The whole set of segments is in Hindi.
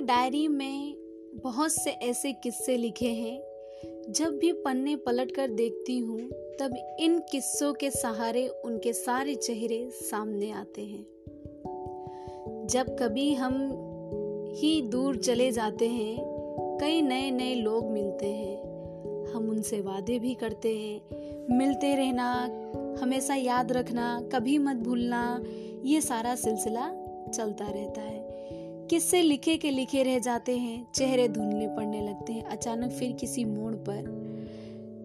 डायरी में बहुत से ऐसे किस्से लिखे हैं। जब भी पन्ने पलट कर देखती हूँ, तब इन किस्सों के सहारे उनके सारे चेहरे सामने आते हैं। जब कभी हम ही दूर चले जाते हैं, कई नए नए लोग मिलते हैं। हम उनसे वादे भी करते हैं। मिलते रहना, हमेशा याद रखना, कभी मत भूलना, ये सारा सिलसिला चलता रहता है। किससे लिखे के लिखे रह जाते हैं, चेहरे धुंधले पड़ने लगते हैं, अचानक फिर किसी मोड़ पर।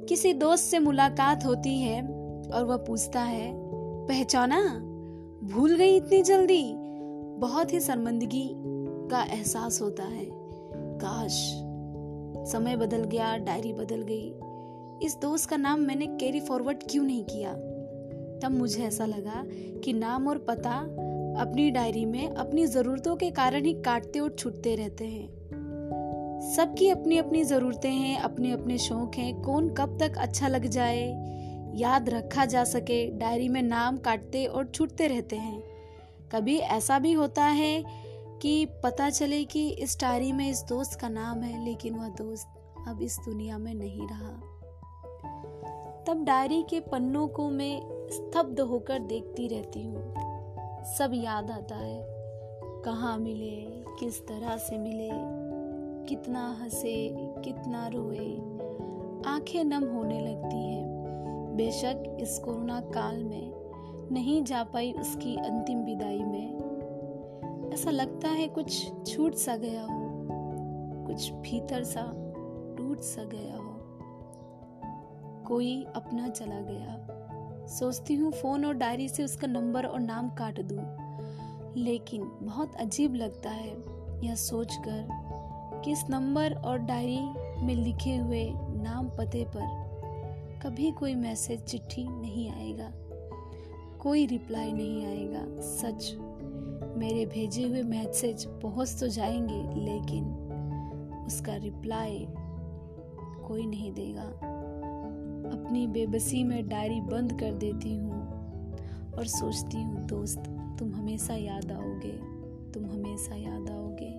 किसी दोस्त से मुलाकात होती है और वह पूछता है, पहचाना? भूल गई इतनी जल्दी? बहुत ही शर्मिंदगी का एहसास होता है। काश, समय बदल गया, डायरी बदल गई। इस दोस्त का नाम मैंने कैरी फॉरवर्ड क्यों नहीं किया? तब मुझे ऐसा लगा कि नाम और पता अपनी डायरी में अपनी ज़रूरतों के कारण ही काटते और छूटते रहते हैं। सबकी अपनी अपनी ज़रूरतें हैं अपने अपने शौक हैं। कौन कब तक अच्छा लग जाए, याद रखा जा सके, डायरी में नाम काटते और छूटते रहते हैं। कभी ऐसा भी होता है कि पता चले कि इस डायरी में इस दोस्त का नाम है, लेकिन वह दोस्त अब इस दुनिया में नहीं रहा। तब डायरी के पन्नों को मैं स्तब्ध होकर देखती रहती हूँ। सब याद आता है। कहाँ मिले, किस तरह से मिले, कितना हंसे, कितना रोए। आँखें नम होने लगती हैं। बेशक इस कोरोना काल में नहीं जा पाई उसकी अंतिम विदाई में। ऐसा लगता है कुछ छूट सा गया हो, कुछ भीतर सा टूट सा गया हो। कोई अपना चला गया। सोचती हूँ, फ़ोन और डायरी से उसका नंबर और नाम काट दूँ। लेकिन बहुत अजीब लगता है यह सोचकर कि इस नंबर और डायरी में लिखे हुए नाम पते पर कभी कोई मैसेज, चिट्ठी नहीं आएगा। कोई रिप्लाई नहीं आएगा। सच, मेरे भेजे हुए मैसेज पहुँच तो जाएँगे, लेकिन उसका रिप्लाई कोई नहीं देगा। अपनी बेबसी में डायरी बंद कर देती हूँ और सोचती हूँ, दोस्त, तुम हमेशा याद आओगे, तुम हमेशा याद आओगे।